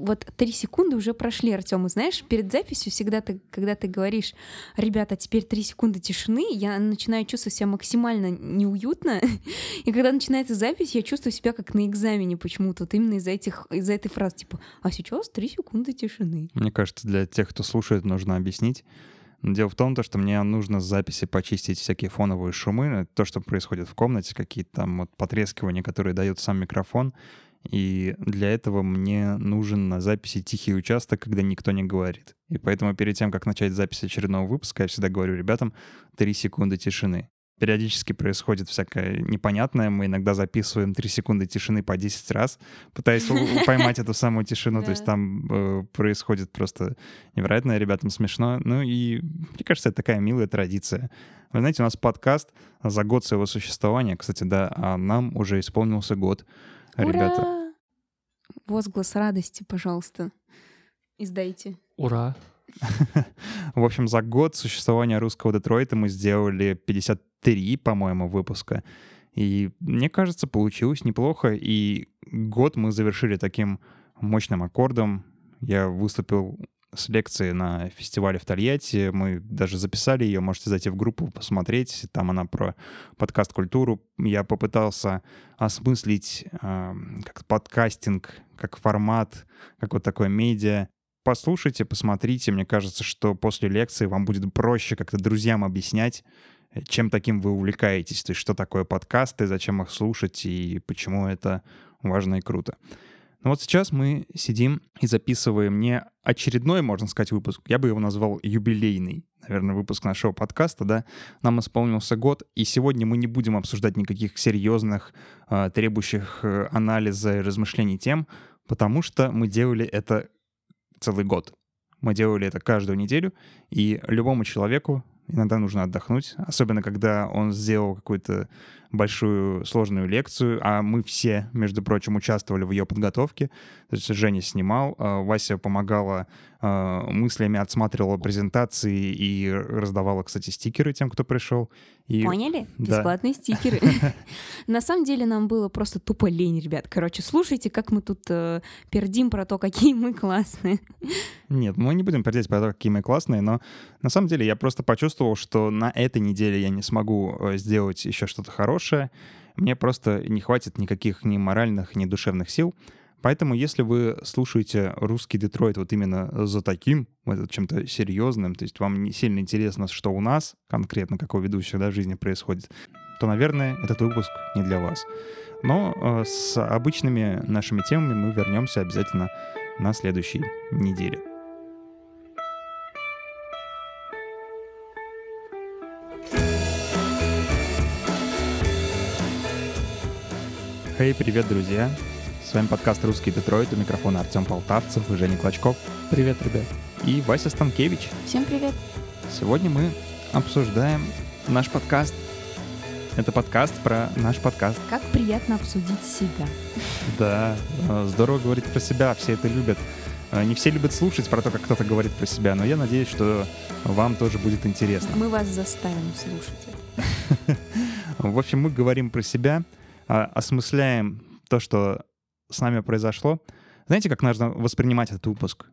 вот три секунды уже прошли, Артем. И знаешь, перед записью всегда ты, когда ты говоришь, ребята, теперь три секунды тишины, я начинаю чувствовать себя максимально неуютно. И когда начинается запись, я чувствую себя как на экзамене почему-то. Вот именно из-за этих, из-за этой фразы, типа, а сейчас три секунды тишины. Мне кажется, для тех, кто слушает, нужно объяснить. Дело в том, что мне нужно с записи почистить всякие фоновые шумы, то, что происходит в комнате, какие-то там вот потрескивания, которые дает сам микрофон. И для этого мне нужен на записи тихий участок, когда никто не говорит. И поэтому перед тем, как начать запись очередного выпуска, я всегда говорю ребятам 3 секунды тишины. Периодически происходит всякое непонятное. Мы иногда записываем 3 секунды тишины по 10 раз, пытаясь поймать эту самую тишину. То есть там э, происходит просто невероятно, ребятам смешно. Ну и, мне кажется, это такая милая традиция. Вы знаете, у нас подкаст за год своего существования. Кстати, да, а нам уже исполнился год. Ура! Ребята, Возглас радости, пожалуйста, издайте. Ура! В общем, за год существования русского Детройта мы сделали 53, по-моему, выпуска. И мне кажется, получилось неплохо. И год мы завершили таким мощным аккордом. Я выступил с лекцией на фестивале в Тольятти. Мы даже записали ее, можете зайти в группу, посмотреть. Там она про подкаст-культуру. Я попытался осмыслить э, как подкастинг, как формат, как вот такое медиа. Послушайте, посмотрите. Мне кажется, что после лекции вам будет проще как-то друзьям объяснять, э, чем таким вы увлекаетесь. То есть что такое подкасты, зачем их слушать и почему это важно и круто. Но вот сейчас мы сидим и записываем не очередной, можно сказать, выпуск. Я бы его назвал юбилейный, наверное, выпуск нашего подкаста, да. Нам исполнился год, и сегодня мы не будем обсуждать никаких серьезных, э, требующих э, анализа и размышлений тем, потому что мы делали это целый год. Мы делали это каждую неделю, и любому человеку иногда нужно отдохнуть, особенно когда он сделал какую-то большую сложную лекцию, а мы все, между прочим, участвовали в ее подготовке. То есть Женя снимал, а Вася помогала а, мыслями, отсматривала презентации и раздавала, кстати, стикеры тем, кто пришел. И... Поняли? Да. Бесплатные стикеры. На самом деле нам было просто тупо лень, ребят. Короче, слушайте, как мы тут э, пердим про то, какие мы классные. Нет, мы не будем пердеть про то, какие мы классные, но на самом деле я просто почувствовал, что на этой неделе я не смогу э, сделать еще что-то хорошее. Мне просто не хватит никаких ни моральных, ни душевных сил. Поэтому, если вы слушаете русский Детройт вот именно за таким, вот чем-то серьезным, то есть вам не сильно интересно, что у нас конкретно, как у ведущих да, в жизни происходит, то, наверное, этот выпуск не для вас. Но э, с обычными нашими темами мы вернемся обязательно на следующей неделе. Хей, привет, друзья! С вами подкаст «Русский Детройт», у микрофона Артем Полтавцев и Женя Клочков. Привет, ребят. И Вася Станкевич. Всем привет. Сегодня мы обсуждаем наш подкаст. Это подкаст про наш подкаст. Как приятно обсудить себя. Да, э, здорово говорить про себя, все это любят. Э, Не все любят слушать про то, как кто-то говорит про себя, но я надеюсь, что вам тоже будет интересно. Мы вас заставим слушать это. В общем, мы говорим про себя, осмысляем то, что с нами произошло. Знаете, как нужно воспринимать этот выпуск?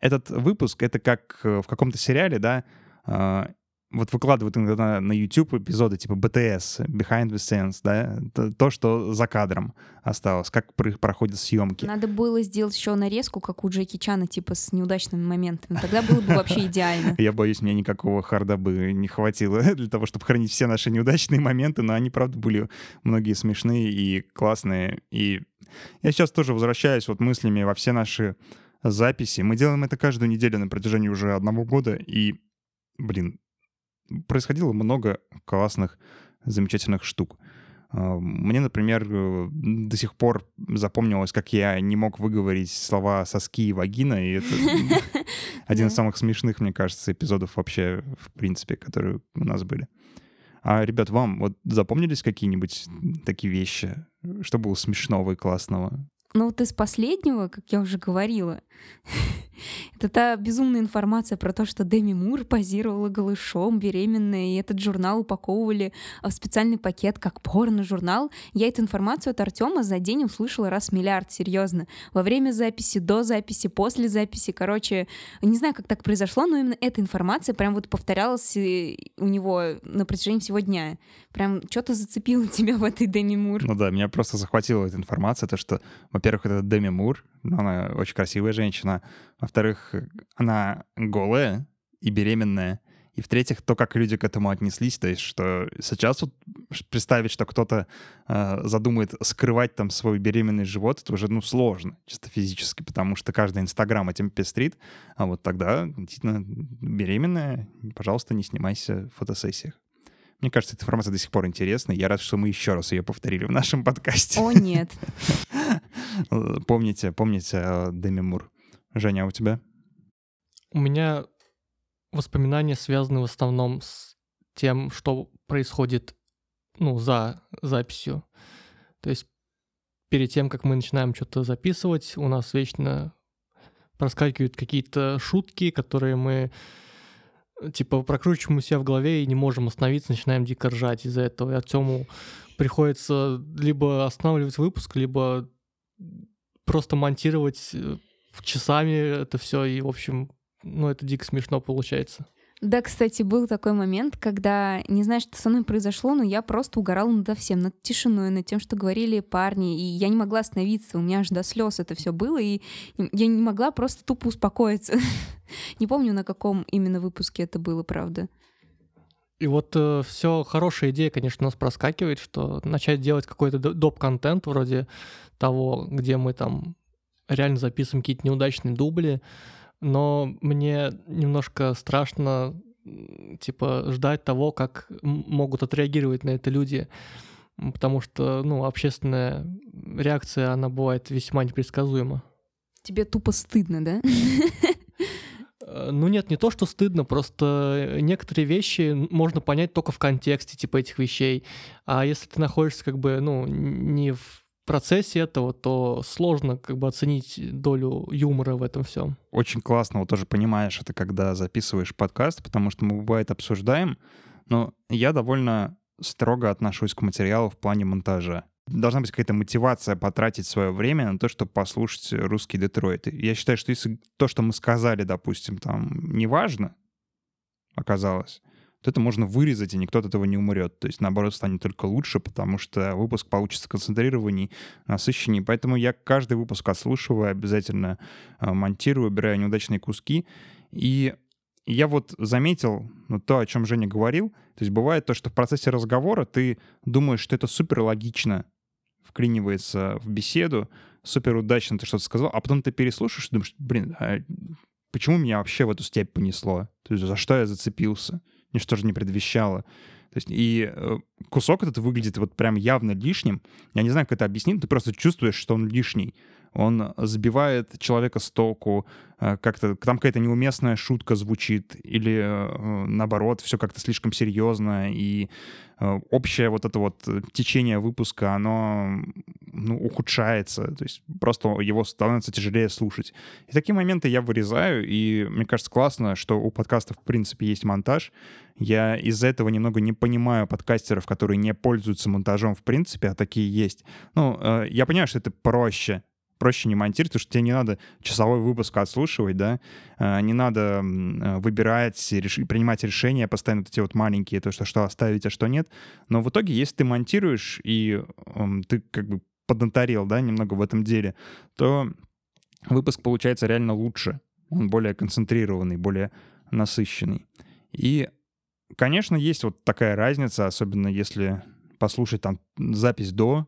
Этот выпуск — это как э, в каком-то сериале, да, а, вот выкладывают иногда на YouTube эпизоды типа BTS, Behind the Scenes, да, то, то, что за кадром осталось, как про- проходят съемки. Надо было сделать еще нарезку, как у Джеки Чана, типа с неудачными моментами. Тогда было бы вообще идеально. Я боюсь, мне никакого харда бы не хватило для того, чтобы хранить все наши неудачные моменты, но они, правда, были многие смешные и классные. И я сейчас тоже возвращаюсь вот мыслями во все наши записи. Мы делаем это каждую неделю на протяжении уже одного года, и, блин, происходило много классных, замечательных штук. А, Мне, например, э, до сих пор запомнилось, как я не мог выговорить слова соски и вагина, и это один из самых смешных, мне кажется, эпизодов вообще, в принципе, которые у нас были. А, ребят, вам вот запомнились какие-нибудь такие вещи? Что было смешного и классного? Ну вот из последнего, как я уже говорила, Это та безумная информация про то, что Деми Мур позировала голышом, беременная, и этот журнал упаковывали в специальный пакет, как порно-журнал. Я эту информацию от Артема за день услышала раз миллиард, серьезно. Во время записи, до записи, после записи. Короче, не знаю, как так произошло, но именно эта информация прям вот повторялась э, у него на протяжении всего дня. Прям что-то зацепило тебя в этой Деми Мур. Ну да, меня просто захватила эта информация, то что, во-первых, это Деми Мур, она очень красивая женщина, во-вторых, она голая и беременная, и в-третьих, то, как люди к этому отнеслись, то есть, что сейчас вот представить, что кто-то э, задумает скрывать там свой беременный живот, это уже, ну, сложно, чисто физически, потому что каждый Инстаграм этим пестрит, а вот тогда, действительно, беременная, пожалуйста, не снимайся в фотосессиях. Мне кажется, эта информация до сих пор интересна. Я рад, что мы еще раз ее повторили в нашем подкасте. О, нет. Помните, помните э, Деми Мур. Женя, а у тебя? У меня воспоминания связаны в основном с тем, что происходит ну, за записью. То есть перед тем, как мы начинаем что-то записывать, у нас вечно проскакивают какие-то шутки, которые мы типа прокручиваем у себя в голове и не можем остановиться, начинаем дико ржать из-за этого. И Артему приходится либо останавливать выпуск, либо просто монтировать э, часами это все, и, в общем, ну, это дико смешно получается. Да, кстати, был такой момент, когда не знаю, что со мной произошло, но я просто угорала над всем, над тишиной, над тем, что говорили парни, и я не могла остановиться, у меня аж до слез это все было, и я не могла просто тупо успокоиться. Не помню, на каком именно выпуске это было, правда. И вот э, все хорошая идея, конечно, у нас проскакивает, что начать делать какой-то доп-контент вроде того, где мы там реально записываем какие-то неудачные дубли, но мне немножко страшно типа ждать того, как могут отреагировать на это люди, потому что, ну, общественная реакция, она бывает весьма непредсказуема. Тебе тупо стыдно, да? Э, ну нет, не то, что стыдно, просто некоторые вещи можно понять только в контексте типа этих вещей. А если ты находишься как бы, ну, не в процессе этого, то сложно как бы оценить долю юмора в этом всем. Очень классно, вот тоже понимаешь это, когда записываешь подкаст, потому что мы бывает обсуждаем, но я довольно строго отношусь к материалу в плане монтажа должна быть какая-то мотивация потратить свое время на то, чтобы послушать русский Детройт. Я считаю, что если то, что мы сказали, допустим, там, неважно оказалось, то это можно вырезать, и никто от этого не умрет. То есть, наоборот, станет только лучше, потому что выпуск получится концентрированней, насыщенней. Поэтому я каждый выпуск отслушиваю, обязательно э, монтирую, убираю неудачные куски. И я вот заметил ну, то, о чем Женя говорил. То есть бывает то, что в процессе разговора ты думаешь, что это супер логично, вклинивается в беседу, супер удачно ты что-то сказал, а потом ты переслушаешь и думаешь, блин, а почему меня вообще в эту степь понесло? То есть за что я зацепился? Ничто же не предвещало. То есть, и э, кусок этот выглядит вот прям явно лишним. Я не знаю, как это объяснить, ты просто чувствуешь, что он лишний он сбивает человека с толку, э, как-то там какая-то неуместная шутка звучит, или э, наоборот, все как-то слишком серьезно, и э, общее вот это вот течение выпуска, оно ну, ухудшается, то есть просто его становится тяжелее слушать. И такие моменты я вырезаю, и мне кажется классно, что у подкаста в принципе есть монтаж. Я из-за этого немного не понимаю подкастеров, которые не пользуются монтажом в принципе, а такие есть. Ну, я понимаю, что это проще, проще не монтировать, потому что тебе не надо часовой выпуск отслушивать, да, а, не надо а, выбирать, реш... принимать решения постоянно вот эти вот маленькие, то, что, что оставить, а что нет. Но в итоге, если ты монтируешь, и ты как бы поднаторел, да, немного в этом деле, то выпуск получается реально лучше. Он более концентрированный, более насыщенный. И, конечно, есть вот такая разница, особенно если послушать там запись до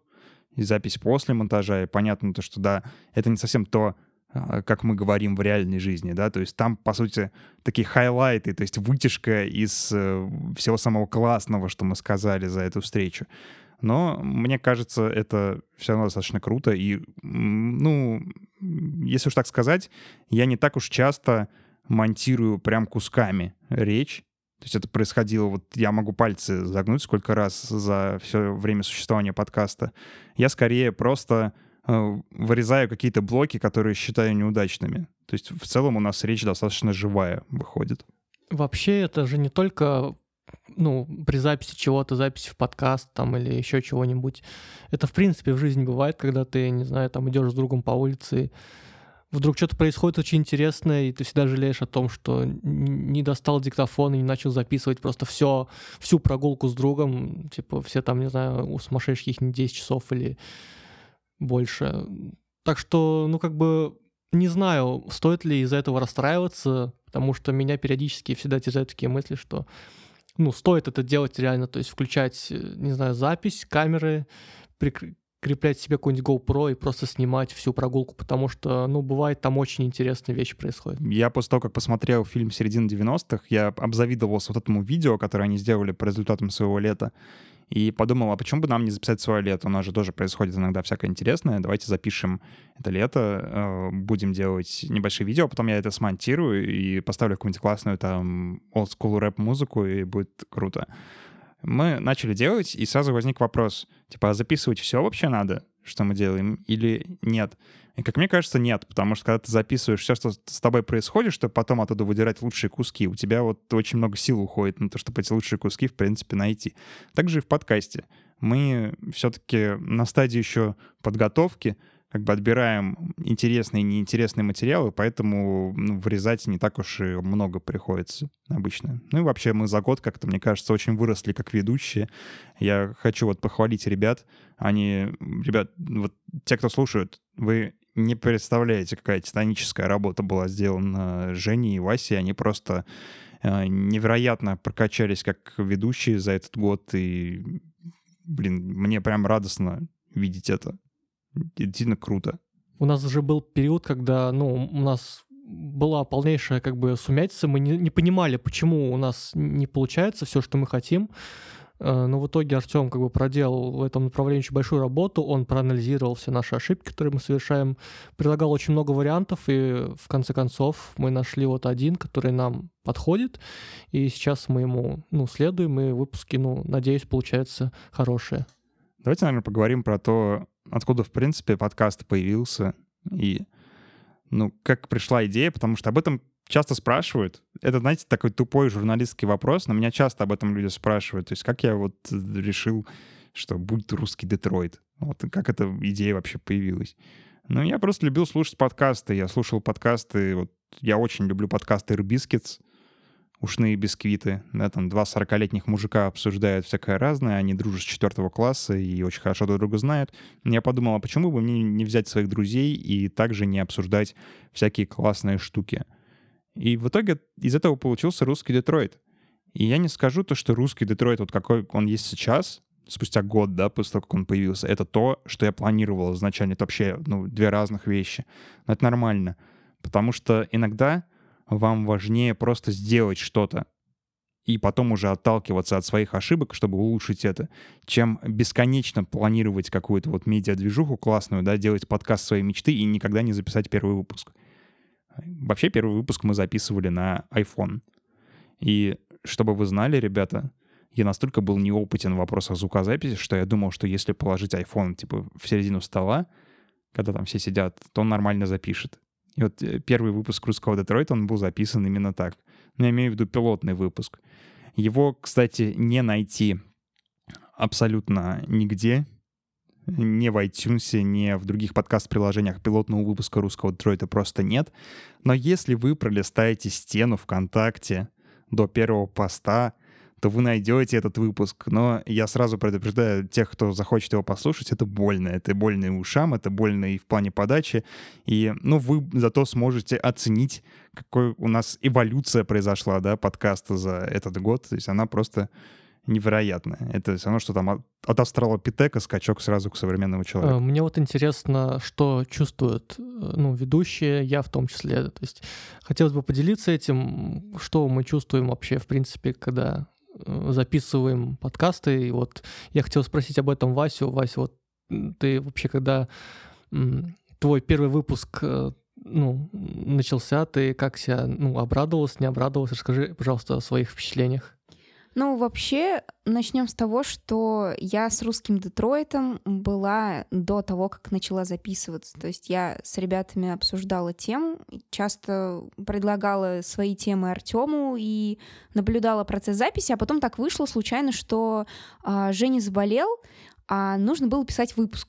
и запись после монтажа, и понятно то, что, да, это не совсем то, а, как мы говорим в реальной жизни, да, то есть там, по сути, такие хайлайты, то есть вытяжка из э, всего самого классного, что мы сказали за эту встречу. Но мне кажется, это все равно достаточно круто, и, ну, если уж так сказать, я не так уж часто монтирую прям кусками речь, то есть это происходило, вот я могу пальцы загнуть сколько раз за все время существования подкаста. Я скорее просто э, вырезаю какие-то блоки, которые считаю неудачными. То есть в целом у нас речь достаточно живая выходит. Вообще это же не только ну, при записи чего-то, записи в подкаст там или еще чего-нибудь. Это, в принципе, в жизни бывает, когда ты, не знаю, там идешь с другом по улице, вдруг что-то происходит очень интересное, и ты всегда жалеешь о том, что не достал диктофон и не начал записывать просто все, всю прогулку с другом, типа все там, не знаю, у сумасшедших их не 10 часов или больше. Так что, ну, как бы, не знаю, стоит ли из-за этого расстраиваться, потому что меня периодически всегда терзают такие мысли, что ну, стоит это делать реально, то есть включать, э, не знаю, запись, камеры, прикреплять себе какой-нибудь GoPro и просто снимать всю прогулку, потому что, ну, бывает, там очень интересные вещи происходят. Я после того, как посмотрел фильм середины 90-х, я обзавидовался вот этому видео, которое они сделали по результатам своего лета, и подумал, а почему бы нам не записать свое лето? У нас же тоже происходит иногда всякое интересное. Давайте запишем это лето, э, будем делать небольшие видео, потом я это смонтирую и поставлю какую-нибудь классную там олдскул рэп-музыку, и будет круто. Мы начали делать, и сразу возник вопрос, типа, а записывать все вообще надо, что мы делаем, или нет? И как мне кажется, нет, потому что когда ты записываешь все, что с тобой происходит, чтобы потом оттуда выдирать лучшие куски, у тебя вот очень много сил уходит на то, чтобы эти лучшие куски, в принципе, найти. Также и в подкасте. Мы все-таки на стадии еще подготовки, как бы отбираем интересные и неинтересные материалы, поэтому ну, вырезать не так уж и много приходится обычно. Ну и вообще мы за год как-то, мне кажется, очень выросли как ведущие. Я хочу вот похвалить ребят. Они, ребят, вот те, кто слушают, вы не представляете, какая титаническая работа была сделана Женей и Васей. Они просто э, невероятно прокачались как ведущие за этот год. И, блин, мне прям радостно видеть это. Действительно круто. У нас же был период, когда, ну, у нас была полнейшая как бы сумятица, мы не, не понимали, почему у нас не получается все, что мы хотим. Э, но в итоге Артем как бы проделал в этом направлении очень большую работу, он проанализировал все наши ошибки, которые мы совершаем, предлагал очень много вариантов, и в конце концов мы нашли вот один, который нам подходит, и сейчас мы ему, ну, следуем, и выпуски, ну, надеюсь, получаются хорошие. Давайте, наверное, поговорим про то, откуда, в принципе, подкаст появился, и, ну, как пришла идея, потому что об этом часто спрашивают. Это, знаете, такой тупой журналистский вопрос, но меня часто об этом люди спрашивают. То есть как я вот решил, что будет русский Детройт? Вот как эта идея вообще появилась? Ну, я просто любил слушать подкасты. Я слушал подкасты, вот я очень люблю подкасты Рубискетс, ушные бисквиты. Да, там два 40-летних мужика обсуждают всякое разное, они дружат с четвертого класса и очень хорошо друг друга знают. Я подумал, а почему бы мне не взять своих друзей и также не обсуждать всякие классные штуки? И в итоге из этого получился русский Детройт. И я не скажу то, что русский Детройт, вот какой он есть сейчас, спустя год, да, после того, как он появился, это то, что я планировал изначально. Это вообще, ну, две разных вещи. Но это нормально. Потому что иногда вам важнее просто сделать что-то и потом уже отталкиваться от своих ошибок, чтобы улучшить это, чем бесконечно планировать какую-то вот медиа-движуху классную, да, делать подкаст своей мечты и никогда не записать первый выпуск. Вообще первый выпуск мы записывали на iPhone. И чтобы вы знали, ребята, я настолько был неопытен в вопросах звукозаписи, что я думал, что если положить iPhone типа в середину стола, когда там все сидят, то он нормально запишет. И вот э, первый выпуск русского Детройта, он был записан именно так. Но я имею в виду пилотный выпуск. Его, кстати, не найти абсолютно нигде, ни в iTunes, ни в других подкаст-приложениях пилотного выпуска русского Детройта просто нет. Но если вы пролистаете стену ВКонтакте до первого поста, то вы найдете этот выпуск. Но я сразу предупреждаю тех, кто захочет его послушать, это больно. Это больно и ушам, это больно и в плане подачи. И, ну, вы зато сможете оценить, какой у нас эволюция произошла, да, подкаста за этот год. То есть она просто невероятное. Это все равно, что там от, от австралопитека скачок сразу к современному человеку. Э, мне вот интересно, что чувствуют э, ну, ведущие, я в том числе. То есть хотелось бы поделиться этим, что мы чувствуем вообще, в принципе, когда записываем подкасты. И вот я хотел спросить об этом Васю. Вася, вот ты вообще, когда твой первый выпуск ну, начался, ты как себя ну, обрадовался, не обрадовался? Расскажи, пожалуйста, о своих впечатлениях. Ну, вообще, начнем с того, что я с русским Детройтом была до того, как начала записываться. То есть я с ребятами обсуждала тему, часто предлагала свои темы Артему и наблюдала процесс записи, а потом так вышло случайно, что а, Женя заболел, а нужно было писать выпуск.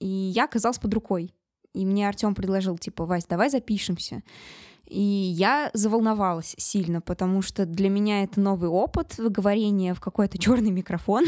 И я оказалась под рукой. И мне Артем предложил, типа, Вась, давай запишемся. И я заволновалась сильно, потому что для меня это новый опыт говорения в какой-то черный микрофон.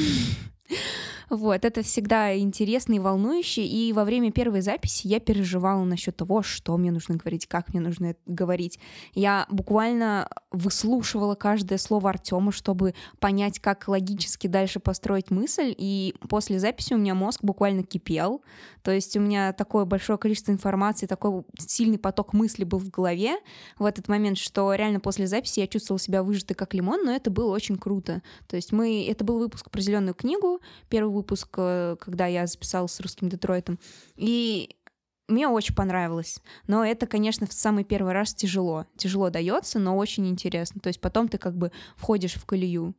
Вот, это всегда интересно и волнующе. И во время первой записи я переживала насчет того, что мне нужно говорить, как мне нужно это говорить. Я буквально выслушивала каждое слово Артема, чтобы понять, как логически дальше построить мысль. И после записи у меня мозг буквально кипел. То есть у меня такое большое количество информации, такой сильный поток мыслей был в голове в этот момент, что реально после записи я чувствовала себя выжатой как лимон, но это было очень круто. То есть мы... Это был выпуск про зеленую книгу, первый выпуск, э, когда я записалась с русским Детройтом. И мне очень понравилось. Но это, конечно, в самый первый раз тяжело. Тяжело дается, но очень интересно. То есть потом ты как бы входишь в колею.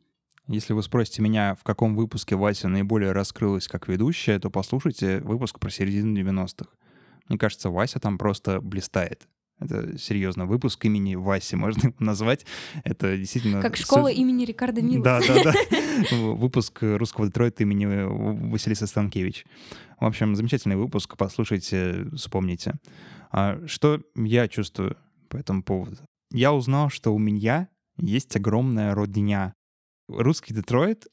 Если вы спросите меня, в каком выпуске Вася наиболее раскрылась как ведущая, то послушайте выпуск про середину 90-х. Мне кажется, Вася там просто блистает. Это серьезно, выпуск имени Васи можно назвать. Это действительно... Как школа имени Рикардо Милоса. Да, да, да. Выпуск русского Детройта имени Василиса Станкевич. В общем, замечательный выпуск, послушайте, вспомните. А что я чувствую по этому поводу? Я узнал, что у меня есть огромная родня. Русский Детройт,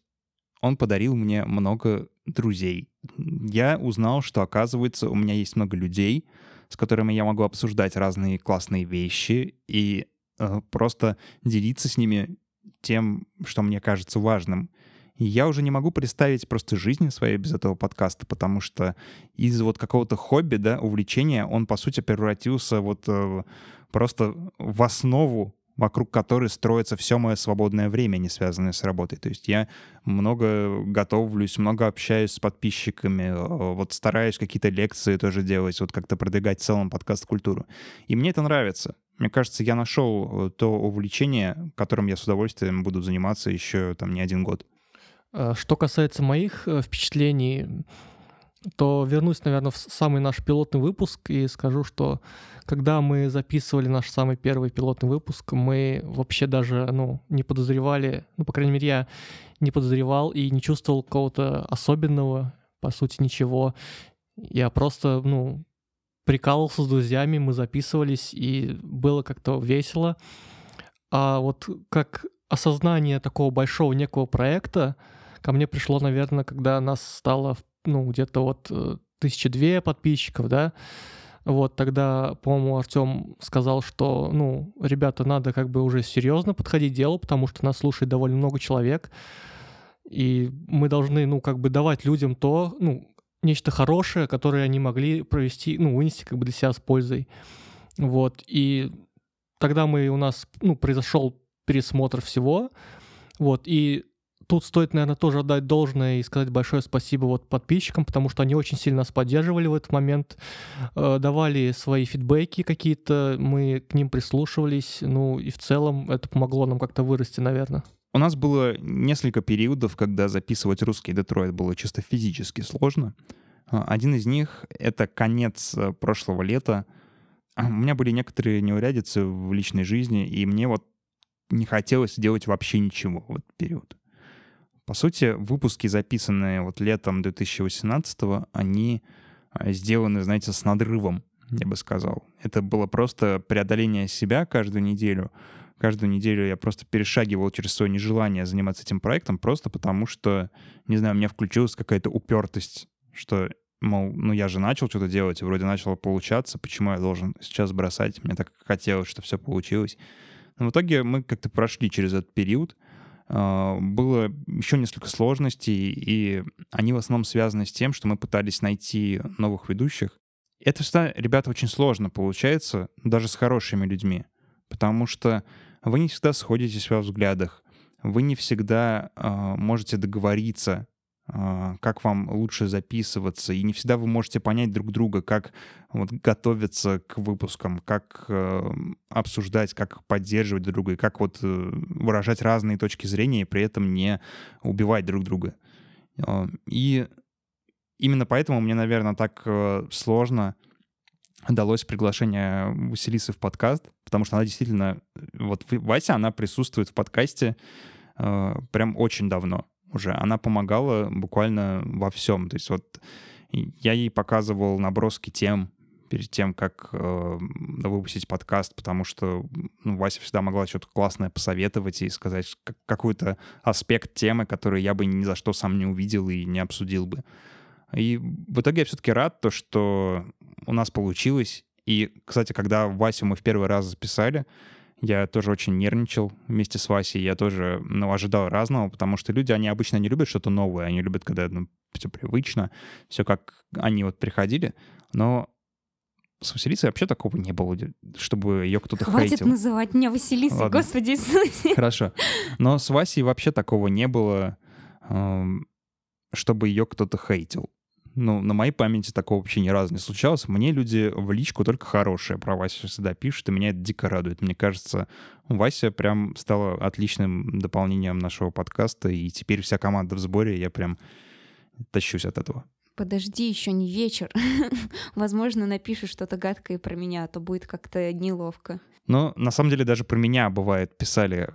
он подарил мне много друзей. Я узнал, что, оказывается, у меня есть много людей, с которыми я могу обсуждать разные классные вещи и э, просто делиться с ними тем, что мне кажется важным. И я уже не могу представить просто жизнь своей без этого подкаста, потому что из вот какого-то хобби, да, увлечения, он, по сути, превратился вот э, просто в основу вокруг которой строится все мое свободное время, не связанное с работой. То есть я много готовлюсь, много общаюсь с подписчиками, э, вот стараюсь какие-то лекции тоже делать, вот как-то продвигать в целом подкаст-культуру. И мне это нравится. Мне кажется, я нашел э, то увлечение, которым я с удовольствием буду заниматься еще там не один год. Э, что касается моих впечатлений, то вернусь, наверное, в самый наш пилотный выпуск и скажу, что когда мы записывали наш самый первый пилотный выпуск, мы вообще даже, ну, не подозревали, ну, по крайней мере, я не подозревал и не чувствовал какого-то особенного, по сути, ничего. Я просто, ну, прикалывался с друзьями, мы записывались, и было как-то весело. А вот как осознание такого большого некого проекта ко мне пришло, наверное, когда нас стало, ну, где-то вот э, тысячи две подписчиков, да, вот тогда, по-моему, Артем сказал, что, ну, ребята, надо как бы уже серьезно подходить к делу, потому что нас слушает довольно много человек, и мы должны, ну, как бы давать людям то, ну, нечто хорошее, которое они могли провести, ну, вынести как бы для себя с пользой. Вот, и тогда мы, у нас, ну, произошел пересмотр всего, вот, и тут стоит, наверное, тоже отдать должное и сказать большое спасибо вот подписчикам, потому что они очень сильно нас поддерживали в этот момент, э, давали свои фидбэки какие-то, мы к ним прислушивались, ну и в целом это помогло нам как-то вырасти, наверное. У нас было несколько периодов, когда записывать русский Детройт было чисто физически сложно. А, один из них — это конец э, прошлого лета. А, у меня были некоторые неурядицы в личной жизни, и мне вот не хотелось делать вообще ничего в этот период. По сути, выпуски, записанные вот летом 2018-го, они а, сделаны, знаете, с надрывом, я бы сказал. Это было просто преодоление себя каждую неделю. Каждую неделю я просто перешагивал через свое нежелание заниматься этим проектом, просто потому что, не знаю, у меня включилась какая-то упертость, что, мол, ну я же начал что-то делать, и вроде начало получаться, почему я должен сейчас бросать? Мне так хотелось, что все получилось. Но в итоге мы как-то прошли через этот период, было еще несколько сложностей, и они в основном связаны с тем, что мы пытались найти новых ведущих. Это всегда, ребята, очень сложно получается, даже с хорошими людьми, потому что вы не всегда сходитесь во взглядах, вы не всегда э, можете договориться а, как вам лучше записываться, и не всегда вы можете понять друг друга, как вот готовиться к выпускам, как э, обсуждать, как поддерживать друг друга, и как вот э, выражать разные точки зрения и при этом не убивать друг друга. Э, и именно поэтому мне, наверное, так э, сложно далось приглашение Василисы в подкаст, потому что она действительно, вот Вася, она присутствует в подкасте э, прям очень давно уже. Она помогала буквально во всем. То есть вот я ей показывал наброски тем перед тем, как э, выпустить подкаст, потому что ну, Вася всегда могла что-то классное посоветовать и сказать как, какой-то аспект темы, который я бы ни за что сам не увидел и не обсудил бы. И в итоге я все-таки рад, то, что у нас получилось. И, кстати, когда Васю мы в первый раз записали, я тоже очень нервничал вместе с Васей. Я тоже ну, ожидал разного, потому что люди, они обычно не любят что-то новое. Они любят, когда ну, все привычно, все как они вот приходили. Но с Василисой вообще такого не было, чтобы ее кто-то Хватит хейтил. называть меня Василисой, Ладно. господи Иисусе. Хорошо. Но с Васей вообще такого не было, эм, чтобы ее кто-то хейтил. Ну, на моей памяти такого вообще ни разу не случалось. Мне люди в личку только хорошие про Васю всегда пишут, и меня это дико радует. Мне кажется, Вася прям стала отличным дополнением нашего подкаста, и теперь вся команда в сборе, я прям тащусь от этого. Подожди, еще не вечер. Возможно, напишешь что-то гадкое про меня, а то будет как-то неловко. Но на самом деле даже про меня бывает писали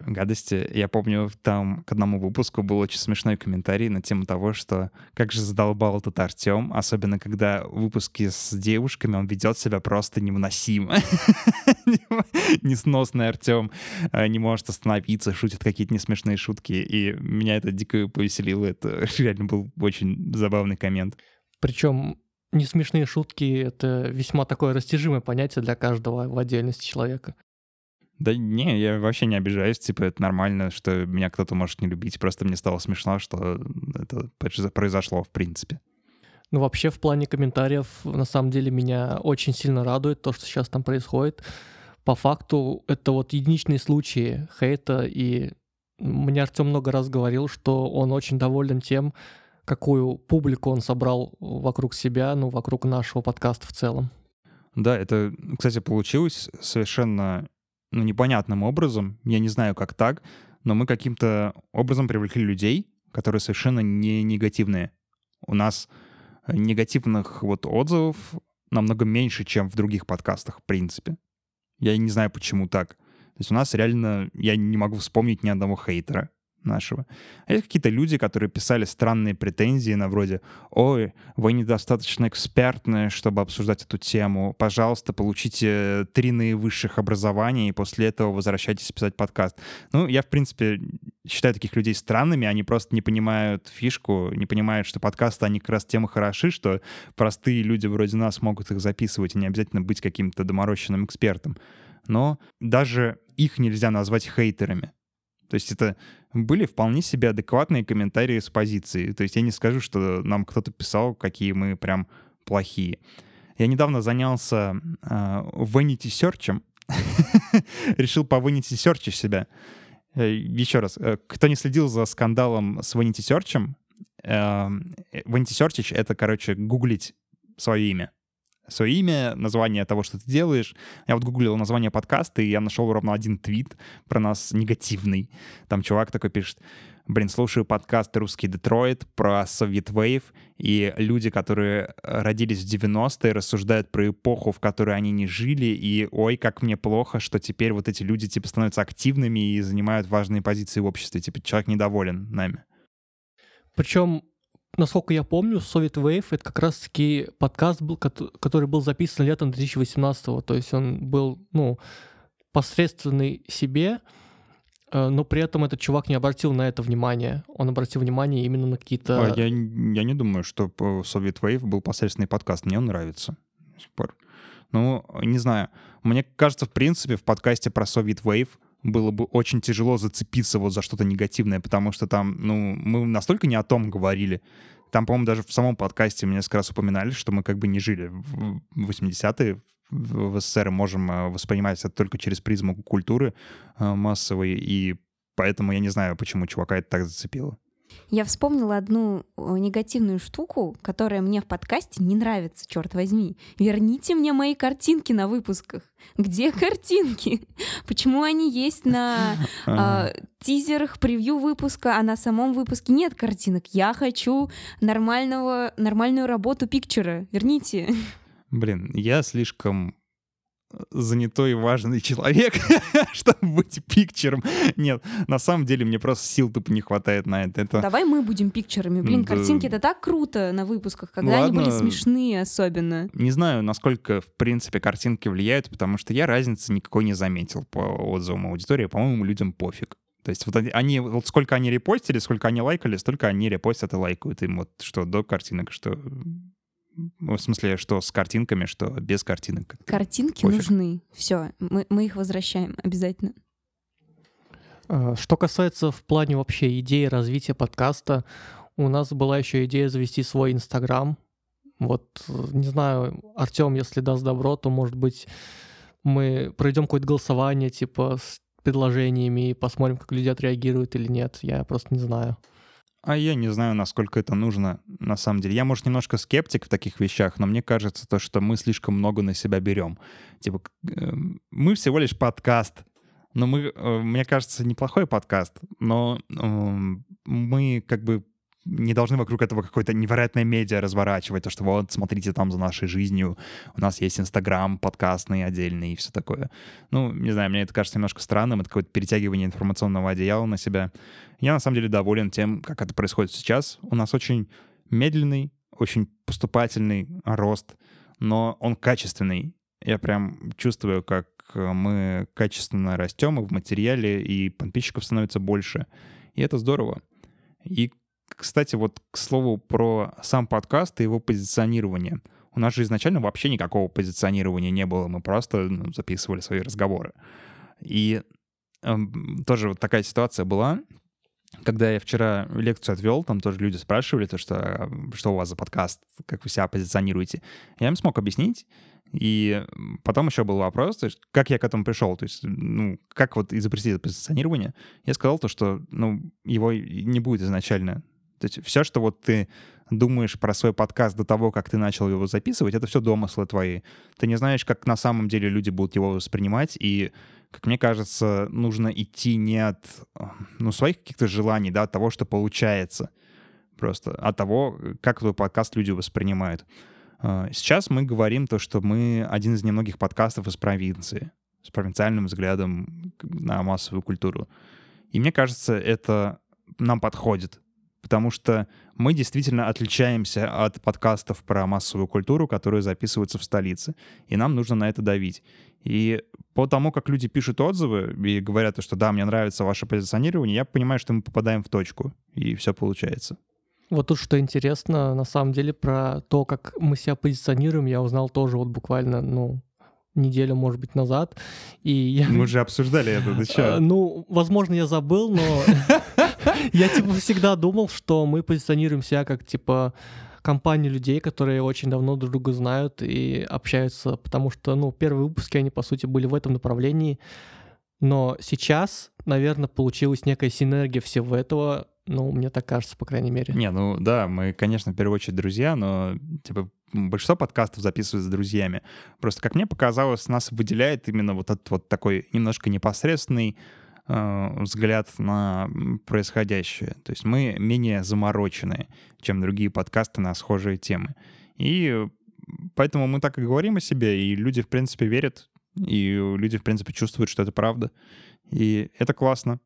гадости. Я помню, там к одному выпуску был очень смешной комментарий на тему того, что как же задолбал этот Артем, особенно когда выпуски с девушками он ведет себя просто невыносимо. Несносный Артем э, не может остановиться, шутит какие-то несмешные шутки, и меня это дико повеселило. Это реально был очень забавный коммент. Причем не смешные шутки — это весьма такое растяжимое понятие для каждого в отдельности человека. Да не, я вообще не обижаюсь, типа это нормально, что меня кто-то может не любить, просто мне стало смешно, что это произошло в принципе. Ну вообще в плане комментариев на самом деле меня очень сильно радует то, что сейчас там происходит. По факту это вот единичные случаи хейта, и мне Артем много раз говорил, что он очень доволен тем, какую публику он собрал вокруг себя, ну, вокруг нашего подкаста в целом. Да, это, кстати, получилось совершенно ну, непонятным образом. Я не знаю, как так, но мы каким-то образом привлекли людей, которые совершенно не негативные. У нас негативных вот отзывов намного меньше, чем в других подкастах, в принципе. Я не знаю, почему так. То есть у нас реально, я не могу вспомнить ни одного хейтера нашего. А есть какие-то люди, которые писали странные претензии на вроде «Ой, вы недостаточно экспертны, чтобы обсуждать эту тему. Пожалуйста, получите три наивысших образования и после этого возвращайтесь писать подкаст». Ну, я, в принципе, считаю таких людей странными. Они просто не понимают фишку, не понимают, что подкасты, они как раз тем и хороши, что простые люди вроде нас могут их записывать и не обязательно быть каким-то доморощенным экспертом. Но даже их нельзя назвать хейтерами. То есть это были вполне себе адекватные комментарии с позиции. То есть я не скажу, что нам кто-то писал, какие мы прям плохие. Я недавно занялся э, Vanity Search. Решил по Vanity Search себя. Э, еще раз, э, кто не следил за скандалом с Vanity Search, э, Vanity Search — это, короче, гуглить свое имя свое имя, название того, что ты делаешь. Я вот гуглил название подкаста, и я нашел ровно один твит про нас негативный. Там чувак такой пишет, блин, слушаю подкаст «Русский Детройт» про Совет Вейв, и люди, которые родились в 90-е, рассуждают про эпоху, в которой они не жили, и ой, как мне плохо, что теперь вот эти люди типа становятся активными и занимают важные позиции в обществе. Типа человек недоволен нами. Причем насколько я помню, Soviet Wave — это как раз-таки подкаст был, который был записан летом 2018-го. То есть он был, ну, посредственный себе, э, но при этом этот чувак не обратил на это внимание. Он обратил внимание именно на какие-то... А, я, я не думаю, что Soviet Wave был посредственный подкаст. Мне он нравится до сих пор. Ну, не знаю. Мне кажется, в принципе, в подкасте про Soviet Wave было бы очень тяжело зацепиться вот за что-то негативное, потому что там, ну, мы настолько не о том говорили. Там, по-моему, даже в самом подкасте мне несколько раз упоминали, что мы как бы не жили в 80-е в СССР, можем э, воспринимать это только через призму культуры э, массовой, и поэтому я не знаю, почему чувака это так зацепило. Я вспомнила одну негативную штуку, которая мне в подкасте не нравится, черт возьми. Верните мне мои картинки на выпусках. Где картинки? Почему они есть на э, тизерах, превью выпуска, а на самом выпуске нет картинок? Я хочу нормального, нормальную работу пикчера. Верните. Блин, я слишком занятой и важный человек, чтобы быть пикчером. Нет, на самом деле мне просто сил тупо не хватает на это. это... Давай мы будем пикчерами. Блин, да... картинки это так круто на выпусках, когда ну, они были смешные особенно. Не знаю, насколько, в принципе, картинки влияют, потому что я разницы никакой не заметил по отзывам аудитории. По-моему, людям пофиг. То есть вот они, вот сколько они репостили, сколько они лайкали, столько они репостят и лайкают им вот что до картинок, что в смысле, что с картинками, что без картинок. Картинки Пофиг. нужны. Все, мы, мы их возвращаем обязательно. А, что касается в плане вообще идеи развития подкаста, у нас была еще идея завести свой Инстаграм. Вот, не знаю, Артем, если даст добро, то, может быть, мы пройдем какое-то голосование, типа, с предложениями и посмотрим, как люди отреагируют или нет. Я просто не знаю. А я не знаю, насколько это нужно на самом деле. Я, может, немножко скептик в таких вещах, но мне кажется то, что мы слишком много на себя берем. Типа, эм, мы всего лишь подкаст. Но мы, э, мне кажется, неплохой подкаст, но эм, мы как бы не должны вокруг этого какое-то невероятное медиа разворачивать, то, что вот, смотрите там за нашей жизнью, у нас есть Инстаграм подкастный отдельный и все такое. Ну, не знаю, мне это кажется немножко странным, это какое-то перетягивание информационного одеяла на себя. Я на самом деле доволен тем, как это происходит сейчас. У нас очень медленный, очень поступательный рост, но он качественный. Я прям чувствую, как мы качественно растем и в материале, и подписчиков становится больше. И это здорово. И кстати, вот к слову про сам подкаст и его позиционирование. У нас же изначально вообще никакого позиционирования не было, мы просто ну, записывали свои разговоры. И э, тоже вот такая ситуация была, когда я вчера лекцию отвел, там тоже люди спрашивали, то, что, а, что у вас за подкаст, как вы себя позиционируете. Я им смог объяснить, и потом еще был вопрос, то есть, как я к этому пришел, то есть, ну, как вот изобрести это позиционирование. Я сказал то, что, ну, его не будет изначально. То есть все, что вот ты думаешь про свой подкаст до того, как ты начал его записывать, это все домыслы твои. Ты не знаешь, как на самом деле люди будут его воспринимать, и, как мне кажется, нужно идти не от ну, своих каких-то желаний, да, от того, что получается, просто от того, как твой подкаст люди воспринимают. А, сейчас мы говорим то, что мы один из немногих подкастов из провинции, с провинциальным взглядом на массовую культуру. И мне кажется, это нам подходит потому что мы действительно отличаемся от подкастов про массовую культуру, которые записываются в столице, и нам нужно на это давить. И по тому, как люди пишут отзывы и говорят, что да, мне нравится ваше позиционирование, я понимаю, что мы попадаем в точку, и все получается. Вот тут что интересно, на самом деле, про то, как мы себя позиционируем, я узнал тоже вот буквально, ну, неделю, может быть, назад. И я... Мы же обсуждали это, ты что? Ну, возможно, я забыл, но я, типа, всегда думал, что мы позиционируем себя как, типа, компания людей, которые очень давно друг друга знают и общаются, потому что, ну, первые выпуски, они, по сути, были в этом направлении, но сейчас, наверное, получилась некая синергия всего этого, ну, мне так кажется, по крайней мере. Не, ну да, мы, конечно, в первую очередь друзья, но, типа, большинство подкастов записывают с друзьями. Просто, как мне показалось, нас выделяет именно вот этот вот такой немножко непосредственный взгляд на происходящее. То есть мы менее замороченные, чем другие подкасты на схожие темы. И поэтому мы так и говорим о себе, и люди, в принципе, верят, и люди, в принципе, чувствуют, что это правда. И это классно.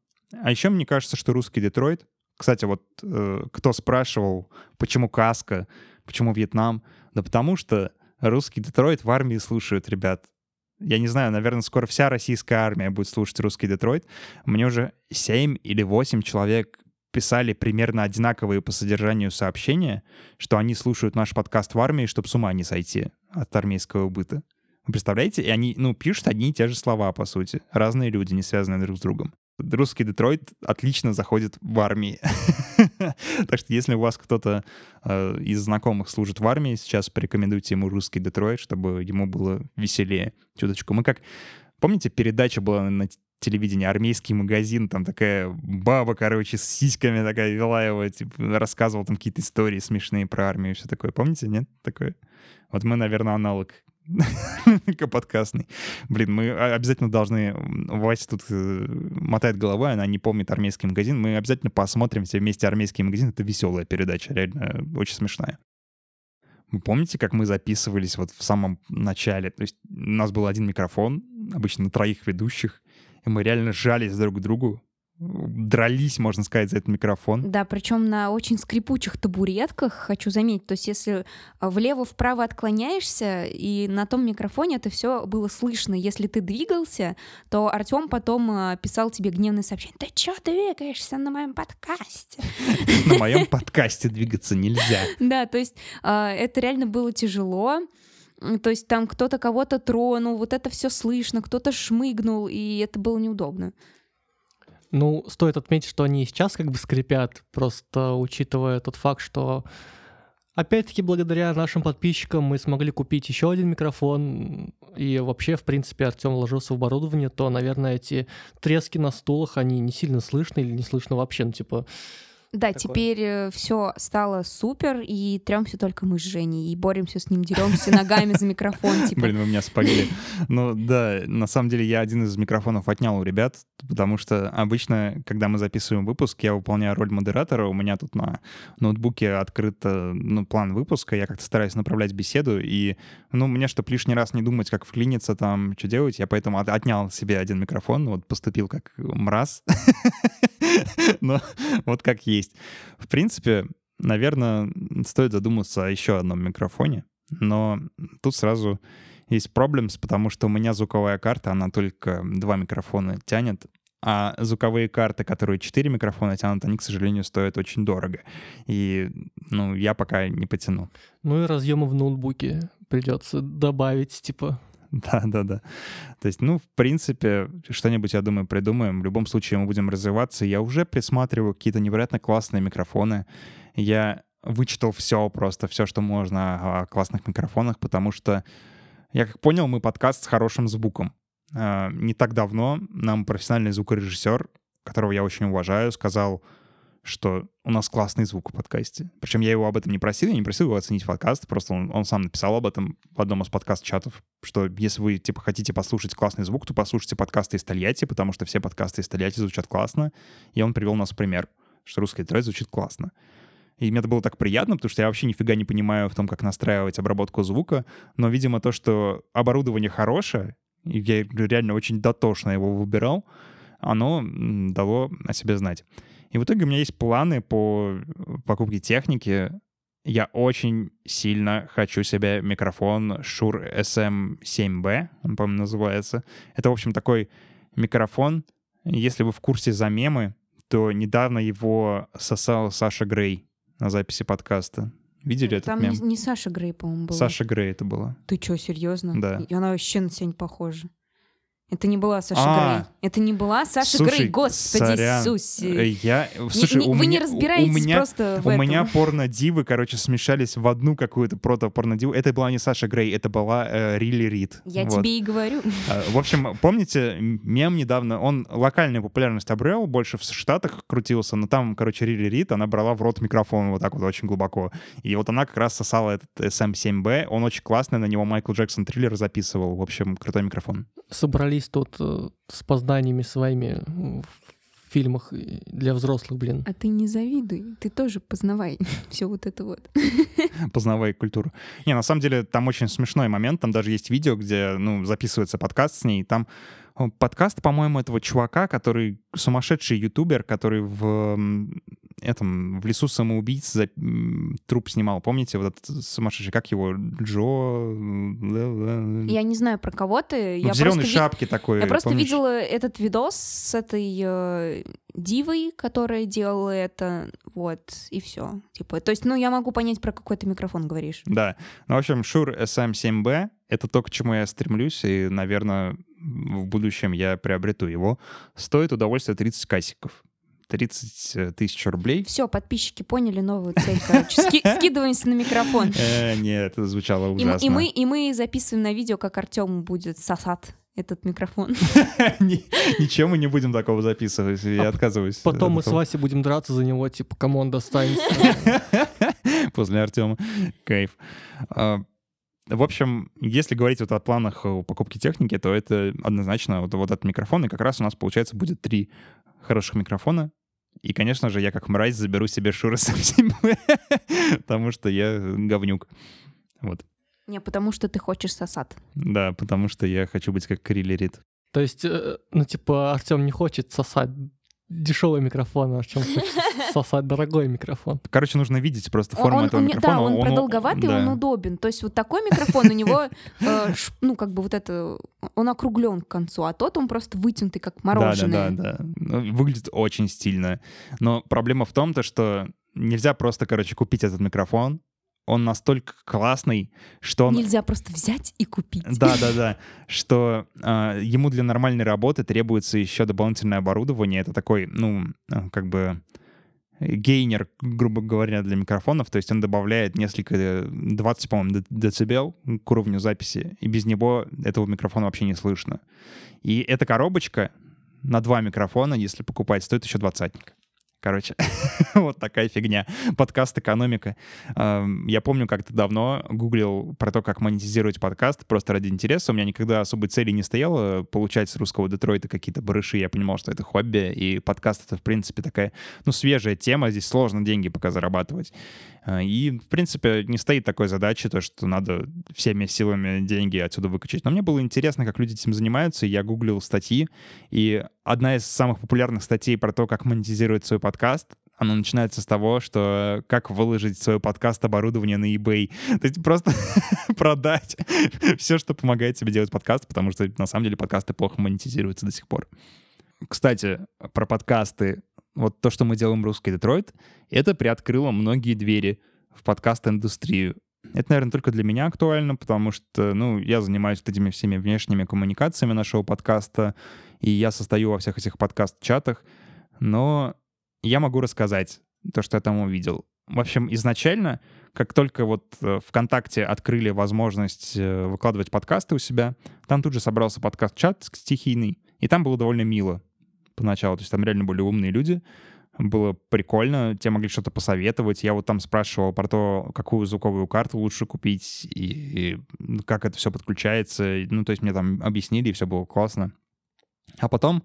А еще мне кажется, что русский Детройт кстати, вот э, кто спрашивал, почему Каска, почему Вьетнам? Да потому что русский Детройт в армии слушают, ребят. Я не знаю, наверное, скоро вся российская армия будет слушать русский Детройт. Мне уже 7 или 8 человек писали примерно одинаковые по содержанию сообщения, что они слушают наш подкаст в армии, чтобы с ума не сойти от армейского быта. Вы представляете? И они, ну, пишут одни и те же слова, по сути. Разные люди, не связанные друг с другом русский Детройт отлично заходит в армии. так что если у вас кто-то э, из знакомых служит в армии, сейчас порекомендуйте ему русский Детройт, чтобы ему было веселее чуточку. Мы как... Помните, передача была на телевидения армейский магазин, там такая баба, короче, с сиськами такая вела его, типа, рассказывал там какие-то истории смешные про армию и все такое. Помните, нет? Такое. Вот мы, наверное, аналог подкастный. Блин, мы обязательно должны... Вася тут э, мотает головой, она не помнит армейский магазин. Мы обязательно посмотрим все вместе армейский магазин. Это веселая передача, реально очень смешная. Вы помните, как мы записывались вот в самом начале? То есть у нас был один микрофон, обычно на троих ведущих, и мы реально жались друг к другу, дрались, можно сказать, за этот микрофон. Да, причем на очень скрипучих табуретках, хочу заметить. То есть если а, влево-вправо отклоняешься, и на том микрофоне это все было слышно. Если ты двигался, то Артем потом а, писал тебе гневное сообщение. Ты что двигаешься на моем подкасте? На моем подкасте двигаться нельзя. Да, то есть а, это реально было тяжело. То есть там кто-то кого-то тронул, вот это все слышно, кто-то шмыгнул, и это было неудобно. Ну, стоит отметить, что они сейчас как бы скрипят, просто учитывая тот факт, что Опять-таки, благодаря нашим подписчикам мы смогли купить еще один микрофон. И вообще, в принципе, Артем вложился в оборудование, то, наверное, эти трески на стулах, они не сильно слышны или не слышно вообще. Ну, типа, да, Такое. теперь э, все стало супер, и тремся только мы с Женей, и боремся с ним, деремся ногами за микрофон. Типа. Блин, вы меня спалили. Ну да, на самом деле я один из микрофонов отнял у ребят, потому что обычно, когда мы записываем выпуск, я выполняю роль модератора, у меня тут на ноутбуке открыт э, ну, план выпуска, я как-то стараюсь направлять беседу, и ну мне, чтобы лишний раз не думать, как вклиниться там, что делать, я поэтому от- отнял себе один микрофон, вот поступил как мраз. Но вот как есть. В принципе, наверное, стоит задуматься о еще одном микрофоне, но тут сразу есть проблемс, потому что у меня звуковая карта, она только два микрофона тянет, а звуковые карты, которые четыре микрофона тянут, они, к сожалению, стоят очень дорого. И, ну, я пока не потяну. ну и разъемы в ноутбуке придется добавить, типа. Да, да, да. То есть, ну, в принципе, что-нибудь, я думаю, придумаем. В любом случае мы будем развиваться. Я уже присматриваю какие-то невероятно классные микрофоны. Я вычитал все просто, все, что можно о классных микрофонах, потому что, я как понял, мы подкаст с хорошим звуком. А, Не так давно нам профессиональный звукорежиссер, которого я очень уважаю, сказал, что у нас классный звук в подкасте. Причем я его об этом не просил, я не просил его оценить подкаст, просто он, он сам написал об этом в одном из подкаст-чатов, что если вы, типа, хотите послушать классный звук, то послушайте подкасты из Тольятти, потому что все подкасты из Тольятти звучат классно. И он привел нас пример, что русский Детройт звучит классно. И мне это было так приятно, потому что я вообще нифига не понимаю в том, как настраивать обработку звука, но, видимо, то, что оборудование хорошее, и я реально очень дотошно его выбирал, оно дало о себе знать. И в итоге у меня есть планы по покупке техники. Я очень сильно хочу себе микрофон Shure SM7B, он, по-моему, называется. Это, в общем, такой микрофон. Если вы в курсе за мемы, то недавно его сосал Саша Грей на записи подкаста. Видели этот Там мем? не, Саша Грей, по-моему, была. Саша Грей это было. Ты что, серьезно? Да. И она вообще на тебя не похожа. Это не была Саша А. Грей. Это не была Саша Слушай, Грей, господи сорян. Иисусе. Я... Не- Слушай, не- у вы меня, не разбираетесь у меня, просто в У этом. меня порно-дивы, короче, смешались в одну какую-то прото-порно-диву. Это была не Саша Грей, это была э, Рилли Рид. Я Вот. тебе и говорю. А, В общем, помните, мем недавно, он локальную популярность обрел, больше в Штатах крутился, но там, короче, Рилли Рид, она брала в рот микрофон вот так вот очень глубоко. И вот она как раз сосала этот SM7B, он очень классный, на него Майкл Джексон триллер записывал. В общем, крутой микрофон. Собрались тут э, с познаниями своими в фильмах для взрослых, блин. А ты не завидуй, ты тоже познавай все вот это вот. познавай культуру. Не, на самом деле там очень смешной момент, там даже есть видео, где, ну, записывается подкаст с ней, там о, подкаст, по-моему, этого чувака, который сумасшедший ютубер, который в этом, в лесу самоубийц за- труп снимал. Помните, вот этот сумасшедший, как его, Джо... Ну, Я не знаю про кого ты. я в зеленой шапке такой. Я просто помнишь? видела этот видос с этой э, дивой, которая делала это, вот, и все. Типа, то есть, ну, я могу понять, про какой ты микрофон говоришь. Да. Ну, в общем, Shure SM7B — это то, к чему я стремлюсь, и, наверное, в будущем я приобрету его. Стоит удовольствие 30 касиков. 30 тысяч рублей. Все, подписчики поняли новую цель, короче. Ски- скидываемся на микрофон. Э, нет, это звучало ужасно. и мы, и мы записываем на видео, как Артем будет сосать этот микрофон. Ничем мы не будем такого записывать, я А отказываюсь. Потом от мы с. Васей будем драться за него, типа, кому он достанется. После Артема. Кайф. А, В общем, если говорить вот о планах о покупке техники, то это однозначно вот, вот этот микрофон, и как раз у нас, получается, будет три хороших микрофона. И, конечно же, я как мразь заберу себе Шура совсем, потому что я говнюк. Вот. Не, потому что ты хочешь сосад. Да, потому что я хочу быть как Крилли Рид. То есть, э, ну, типа, Артем не хочет сосать дешевый микрофон, а хочет сосать дорогой микрофон. Короче, нужно видеть просто Он- форму он- этого он- микрофона. Да, он, у- продолговатый, да. он удобен. То есть вот такой микрофон у него, э, ш- ну, как бы вот это, он округлен к концу, а тот он просто вытянутый, как мороженое. Да, да, да, да. Ну, Выглядит очень стильно. Но проблема в том, то, что нельзя просто, короче, купить этот микрофон. Он настолько классный, что он... Нельзя просто взять и купить. Да, да, да. Что а, ему для нормальной работы требуется еще дополнительное оборудование. Это такой, ну, а, как бы гейнер, грубо говоря, для микрофонов. То есть он добавляет несколько, э, 20, по-моему, де- децибел к уровню записи. И без него этого микрофона вообще не слышно. И эта коробочка на два микрофона, если покупать, стоит еще двадцатник. Короче, вот такая фигня. Подкаст «Экономика». Эм, Я помню, как-то давно гуглил про то, как монетизировать подкаст, просто ради интереса. У меня никогда особой цели не стояло получать с русского Детройта какие-то барыши. Я понимал, что это хобби, и подкаст — это, в принципе, такая, ну, свежая тема. Здесь сложно деньги пока зарабатывать. Э, И, в принципе, не стоит такой задачи, то, что надо всеми силами деньги отсюда выкачать. Но мне было интересно, как люди этим занимаются, я гуглил статьи, и одна из самых популярных статей про то, как монетизировать свой подкаст, она начинается с того, что как выложить свой подкаст оборудование на eBay. То есть просто продать все, что помогает тебе делать подкаст, потому что на самом деле подкасты плохо монетизируются до сих пор. Кстати, про подкасты. Вот то, что мы делаем «Русский Детройт», это приоткрыло многие двери в подкаст-индустрию. Это, наверное, только для меня актуально, потому что, ну, я занимаюсь этими всеми внешними коммуникациями нашего подкаста, и я состою во всех этих подкаст-чатах, но я могу рассказать то, что я там увидел. В общем, изначально, как только вот э, ВКонтакте открыли возможность э, выкладывать подкасты у себя, там тут же собрался подкаст-чат стихийный, и там было довольно мило поначалу. То есть там реально были умные люди, было прикольно, те могли что-то посоветовать. Я вот там спрашивал про то, какую звуковую карту лучше купить и, и как это все подключается. Ну, то есть мне там объяснили, и все было классно. А потом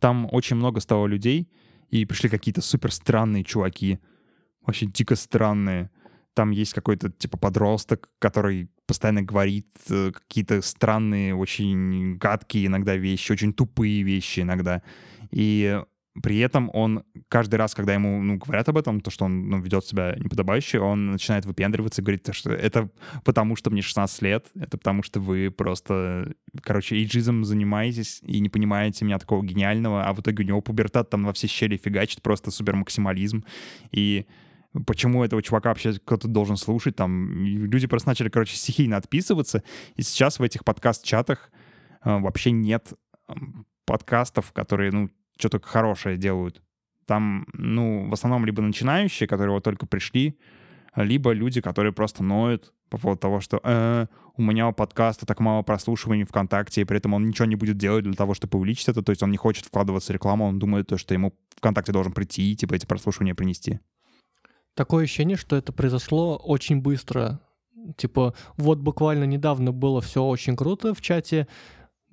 там очень много стало людей, и пришли какие-то супер странные чуваки, вообще дико странные. Там есть какой-то типа подросток, который постоянно говорит э, какие-то странные, очень гадкие иногда вещи, очень тупые вещи иногда. И при этом он каждый раз, когда ему ну, говорят об этом, то, что он ну, ведет себя неподобающе, он начинает выпендриваться и говорит, то, что это потому, что мне 16 лет, это потому, что вы просто, короче, эйджизм занимаетесь и не понимаете меня такого гениального, а в итоге у него пубертат там во все щели фигачит, просто супер максимализм. И почему этого чувака вообще кто-то должен слушать, там, люди просто начали, короче, стихийно отписываться, и сейчас в этих подкаст-чатах э, вообще нет подкастов, которые, ну, что только хорошее делают. Там, ну, в основном либо начинающие, которые вот только пришли, либо люди, которые просто ноют по поводу того, что «Э, у меня у подкаста так мало прослушиваний ВКонтакте, и при этом он ничего не будет делать для того, чтобы увеличить это, то есть он не хочет вкладываться в рекламу, он думает, то, что ему ВКонтакте должен прийти и, типа, эти прослушивания принести. Такое ощущение, что это произошло очень быстро. Типа, вот буквально недавно было все очень круто в чате,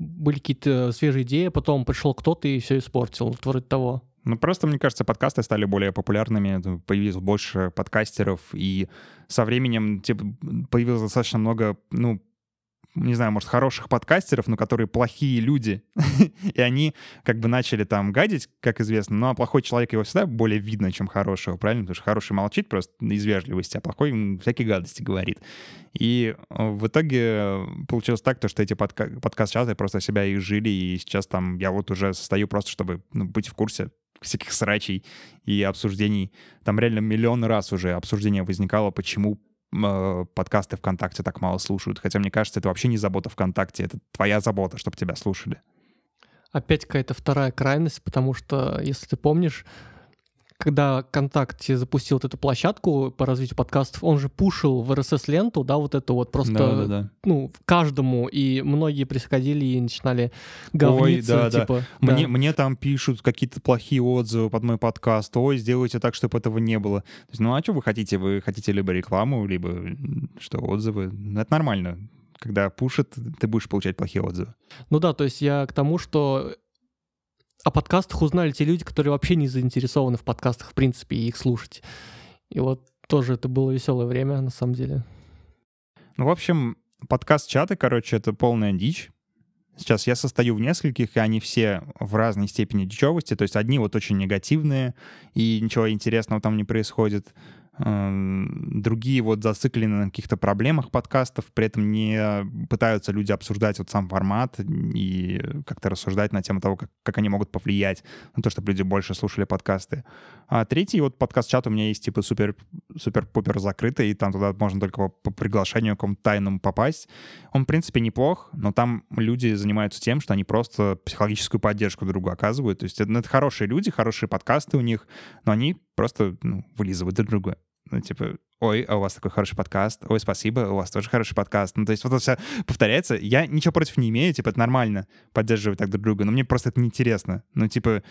были какие-то свежие идеи, потом пришел кто-то и все испортил. Вот вроде того. Ну, просто, мне кажется, подкасты стали более популярными, это появилось больше подкастеров, и со временем типа, появилось достаточно много, ну, не знаю, может, хороших подкастеров, но которые плохие люди. и они как бы начали там гадить, как известно, ну, а плохой человек его всегда более видно, чем хорошего, правильно? Потому что хороший молчит просто из вежливости, а плохой всякие гадости говорит. И э, в итоге получилось так, то, что эти подка- подкаст-чаты просто себя их жили, и сейчас там я вот уже состою просто, чтобы ну, быть в курсе всяких срачей и обсуждений. Там реально миллион раз уже обсуждение возникало, почему э, подкасты ВКонтакте так мало слушают. Хотя, мне кажется, это вообще не забота ВКонтакте, это твоя забота, чтобы тебя слушали. Опять какая-то вторая крайность, потому что, если ты помнишь, когда ВКонтакте запустил вот эту площадку по развитию подкастов, он же пушил в RSS-ленту, да, вот это вот просто, Да, да, да. ну, каждому, и многие приходили и начинали говниться, да, да. типа... Мне, да. мне там пишут какие-то плохие отзывы под мой подкаст. Ой, сделайте так, чтобы этого не было. То есть, ну а что вы хотите? Вы хотите либо рекламу, либо что, отзывы? Ну, Это нормально. Когда пушат, ты будешь получать плохие отзывы. Ну да, то есть я к тому, что о подкастах узнали те люди, которые вообще не заинтересованы в подкастах, в принципе, и их слушать. И вот тоже это было веселое время, на самом деле. Ну, в общем, подкаст-чаты, короче, это полная дичь. Сейчас я состою в нескольких, и они все в разной степени дичевости. То есть одни вот очень негативные, и ничего интересного там не происходит. Эм, Другие вот зациклены на каких-то проблемах подкастов, при этом не пытаются люди обсуждать вот сам формат и как-то рассуждать на тему того, как, как они могут повлиять на то, чтобы люди больше слушали подкасты. А третий вот подкаст-чат у меня есть типа супер супер-пупер закрытый, и там туда можно только по, приглашению какому-то тайному попасть. Он, в принципе, неплох, но там люди занимаются тем, что они просто психологическую поддержку друг другу оказывают. То есть это, это хорошие люди, хорошие подкасты у них, но они просто ну, вылизывают друг друга. Ну, типа, ой, а у вас такой хороший подкаст, ой, спасибо, у вас тоже хороший подкаст. Ну, то есть вот это все повторяется. Я ничего против не имею, типа, это нормально поддерживать так друг друга, но мне просто это неинтересно. Ну, типа,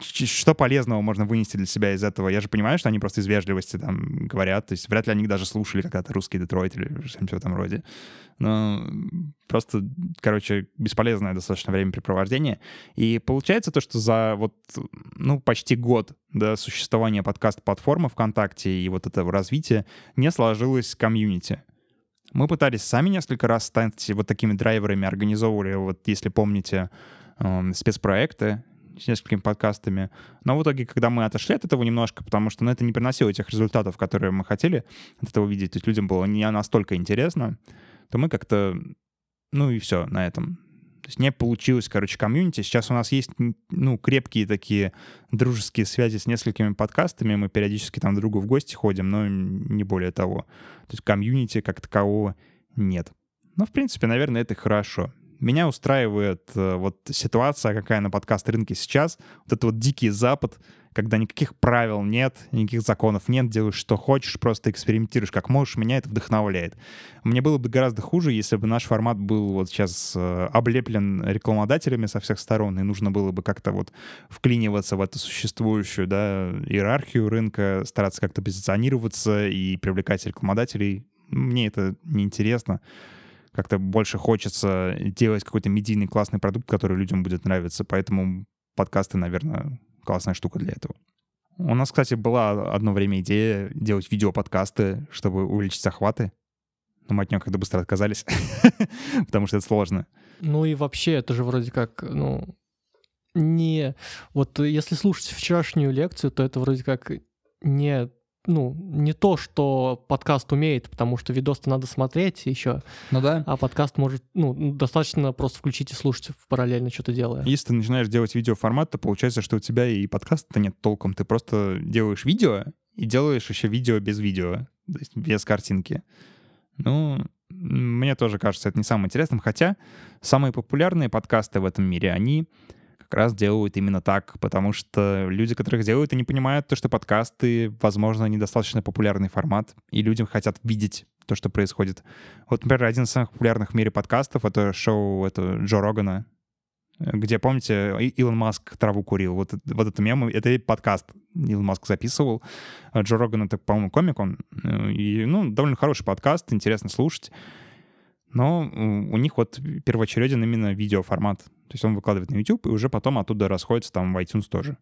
что полезного можно вынести для себя из этого? Я же понимаю, что они просто из вежливости там говорят, то есть вряд ли они даже слушали когда-то русский Детройт или что-нибудь в этом роде. Но просто, короче, бесполезное достаточно времяпрепровождение. И получается то, что за вот, ну, почти год до существования подкаст-платформы ВКонтакте и вот этого развития не сложилось комьюнити. Мы пытались сами несколько раз стать вот такими драйверами, организовывали, вот если помните, эм, спецпроекты с несколькими подкастами. Но в итоге, когда мы отошли от этого немножко, потому что ну, это не приносило тех результатов, которые мы хотели от этого видеть, то есть людям было не настолько интересно, то мы как-то, ну и все на этом. То есть не получилось, короче, комьюнити. Сейчас у нас есть, ну, крепкие такие дружеские связи с несколькими подкастами. Мы периодически там другу в гости ходим, но не более того. То есть комьюнити как такового нет. Но, в принципе, наверное, это хорошо. Меня устраивает э, вот ситуация, какая на подкаст-рынке сейчас. Вот это вот дикий запад, когда никаких правил нет, никаких законов нет, делаешь что хочешь, просто экспериментируешь как можешь. Меня это вдохновляет. Мне было бы гораздо хуже, если бы наш формат был вот сейчас э, облеплен рекламодателями со всех сторон, и нужно было бы как-то вот вклиниваться в эту существующую, да, иерархию рынка, стараться как-то позиционироваться и привлекать рекламодателей. Мне это неинтересно как-то больше хочется делать какой-то медийный классный продукт, который людям будет нравиться. Поэтому подкасты, наверное, классная штука для этого. У нас, кстати, была одно время идея делать видеоподкасты, чтобы увеличить охваты. Но мы от нее как-то быстро отказались, потому что это сложно. Ну и вообще, это же вроде как, ну, не... Вот если слушать вчерашнюю лекцию, то это вроде как не ну, не то, что подкаст умеет, потому что видос-то надо смотреть еще, Ну да. а подкаст может, ну, достаточно просто включить и слушать в параллельно что-то делая. Если ты начинаешь делать видеоформат, то получается, что у тебя и подкаста нет толком. Ты просто делаешь видео и делаешь еще видео без видео, то есть без картинки. Ну, мне тоже кажется это не самым интересным, хотя самые популярные подкасты в этом мире, они как раз делают именно так, потому что люди, которых делают, они понимают то, что подкасты, возможно, недостаточно популярный формат, и людям хотят видеть то, что происходит. Вот, например, один из самых популярных в мире подкастов — это шоу это Джо Рогана, где, помните, Илон Маск траву курил. Вот, вот это мем, это подкаст Илон Маск записывал. А Джо Роган — это, по-моему, комик он. И, ну, довольно хороший подкаст, интересно слушать. Но у них вот первоочереден именно видеоформат. То есть он выкладывает на YouTube, и уже потом оттуда расходится там в iTunes тоже.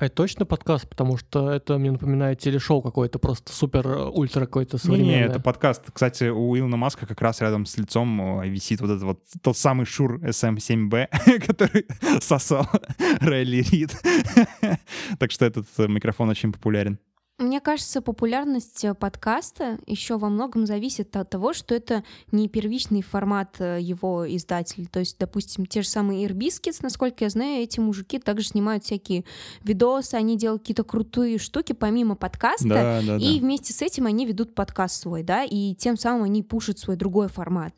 А это точно подкаст, потому что это мне напоминает телешоу какое-то просто супер-ультра какое-то Не, современное. это подкаст. Кстати, у Илона Маска как раз рядом с лицом э, висит вот этот вот тот самый Шур SM7B, который сосал Райли Рид. Так что этот э, микрофон очень популярен. Мне кажется, популярность э, подкаста еще во многом зависит от того, что это не первичный формат э, его издателя. То есть, допустим, те же самые Air насколько я знаю, эти мужики также снимают всякие видосы, они делают какие-то крутые штуки помимо подкаста, Да, да, и да. вместе с этим они ведут подкаст свой, да, и тем самым они пушат свой другой формат.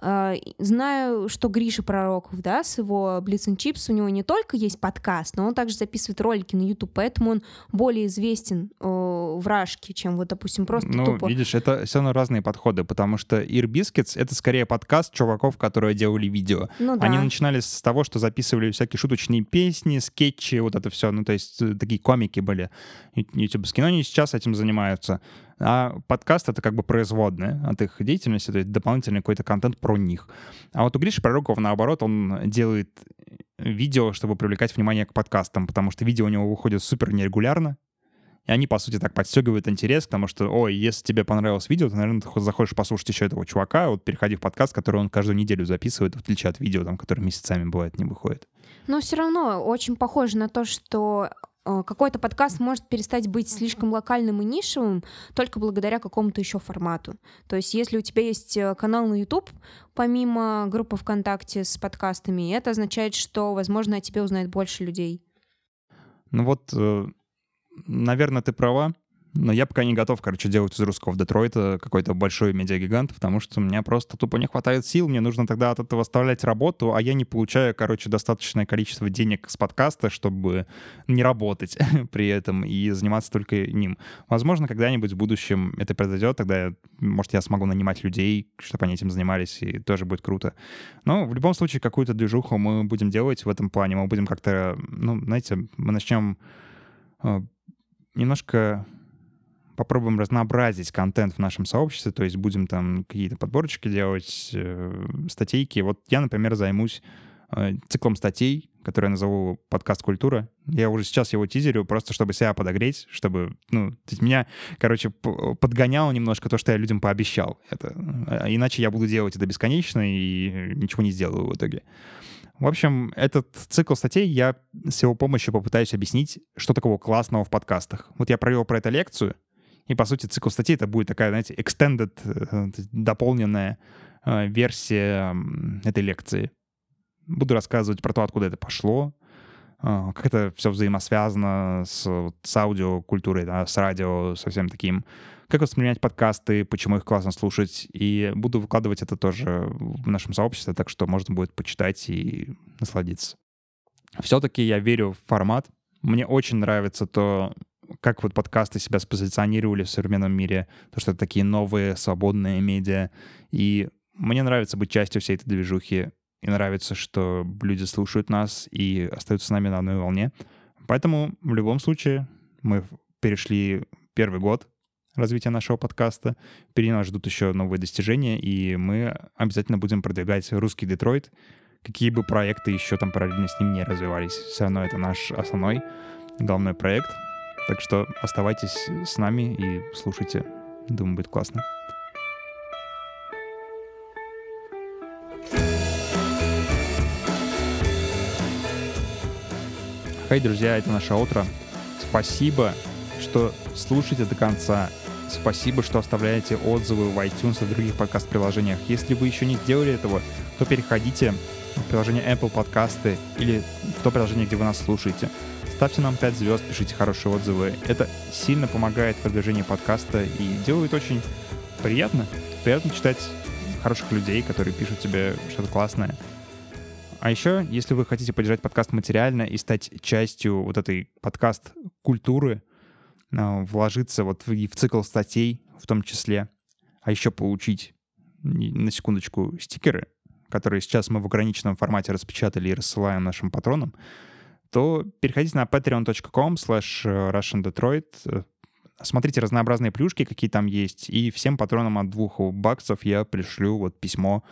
А, Знаю, что Гриша Пророков, да, с его Blitz and Chips, у него не только есть подкаст, но он также записывает ролики на YouTube, поэтому он более известен э, в Рашке, чем вот, допустим, просто Ну, тупо. видишь, это все равно разные подходы, потому что Ear Biscuits — это скорее подкаст чуваков, которые делали видео. Ну да. Они начинали с того, что записывали всякие шуточные песни, скетчи, вот это все. Ну, то есть э, такие комики были ютубовские. Но они сейчас этим занимаются. А подкаст — это как бы производная от их деятельности, то есть дополнительный какой-то контент про них. А вот у Гриши Пророкова, наоборот, он делает видео, чтобы привлекать внимание к подкастам, потому что видео у него выходит супер нерегулярно, и они, по сути, так подстегивают интерес, потому что, ой, если тебе понравилось видео, то, наверное, ты захочешь послушать еще этого чувака, вот переходи в подкаст, который он каждую неделю записывает, в отличие от видео, там, которые месяцами, бывает, не выходит. Но все равно очень похоже на то, что э, какой-то подкаст может перестать быть слишком локальным и нишевым только благодаря какому-то еще формату. То есть, если у тебя есть э, канал на YouTube, помимо группы ВКонтакте с подкастами, это означает, что, возможно, о тебе узнает больше людей. Ну вот, э, наверное, ты права, но я пока не готов, короче, делать из русского Детройта какой-то большой медиагигант, потому что у меня просто тупо не хватает сил, мне нужно тогда от этого оставлять работу, а я не получаю, короче, достаточное количество денег с подкаста, чтобы не работать при этом и заниматься только ним. Возможно, когда-нибудь в будущем это произойдет, тогда, может, я смогу нанимать людей, чтобы они этим занимались, и тоже будет круто. Но в любом случае какую-то движуху мы будем делать в этом плане, мы будем как-то, ну, знаете, мы начнем э, немножко попробуем разнообразить контент в нашем сообществе, то есть будем там какие-то подборочки делать, э, статейки. Вот я, например, займусь э, циклом статей, который я назову «Подкаст Культура». Я уже сейчас его тизерю, просто чтобы себя подогреть, чтобы, ну, меня, короче, подгоняло немножко то, что я людям пообещал. Это, а иначе я буду делать это бесконечно и ничего не сделаю в итоге. В общем, этот цикл статей я с его помощью попытаюсь объяснить, что такого классного в подкастах. Вот я провел про это лекцию, и, по сути, цикл статей это будет такая, знаете, extended, э, дополненная э, версия этой лекции. Буду рассказывать про то, откуда это пошло, э, как это все взаимосвязано с, с аудиокультурой, да, с радио, со всем таким. Как воспринимать подкасты, почему их классно слушать. И буду выкладывать это тоже в нашем сообществе, так что можно будет почитать и насладиться. Все-таки я верю в формат. Мне очень нравится то, как вот подкасты себя спозиционировали в современном мире, то, что это такие новые, свободные медиа. И мне нравится быть частью всей этой движухи, и нравится, что люди слушают нас и остаются с нами на одной волне. Поэтому в любом случае мы перешли первый год развития нашего подкаста. Впереди нас ждут еще новые достижения, и мы обязательно будем продвигать русский Детройт, какие бы проекты еще там параллельно с ним не развивались. Все равно это наш основной, главный проект. Так что оставайтесь с нами и слушайте. Думаю, будет классно. Хей, друзья, это наше утро. Спасибо, что слушаете до конца. Спасибо, что оставляете отзывы в iTunes и других подкаст-приложениях. Если вы еще не сделали этого, то переходите в приложение Apple подкасты или в то приложение, где вы нас слушаете. Ставьте нам 5 звезд, пишите хорошие отзывы. Это сильно помогает в продвижении подкаста и делает очень приятно. Приятно читать хороших людей, которые пишут тебе что-то классное. А еще, если вы хотите поддержать подкаст материально и стать частью вот этой подкаст-культуры, вложиться вот и в цикл статей в том числе, а еще получить, на секундочку, стикеры, которые сейчас мы в ограниченном формате распечатали и рассылаем нашим патронам, то переходите на patreon.com slash russiandetroit, э, смотрите разнообразные плюшки, какие там есть, и всем патронам от двух баксов я пришлю вот письмо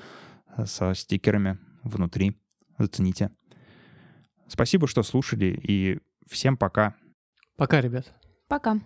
э, со стикерами внутри. Зацените. Спасибо, что слушали, и всем пока. Пока, ребят. Пока.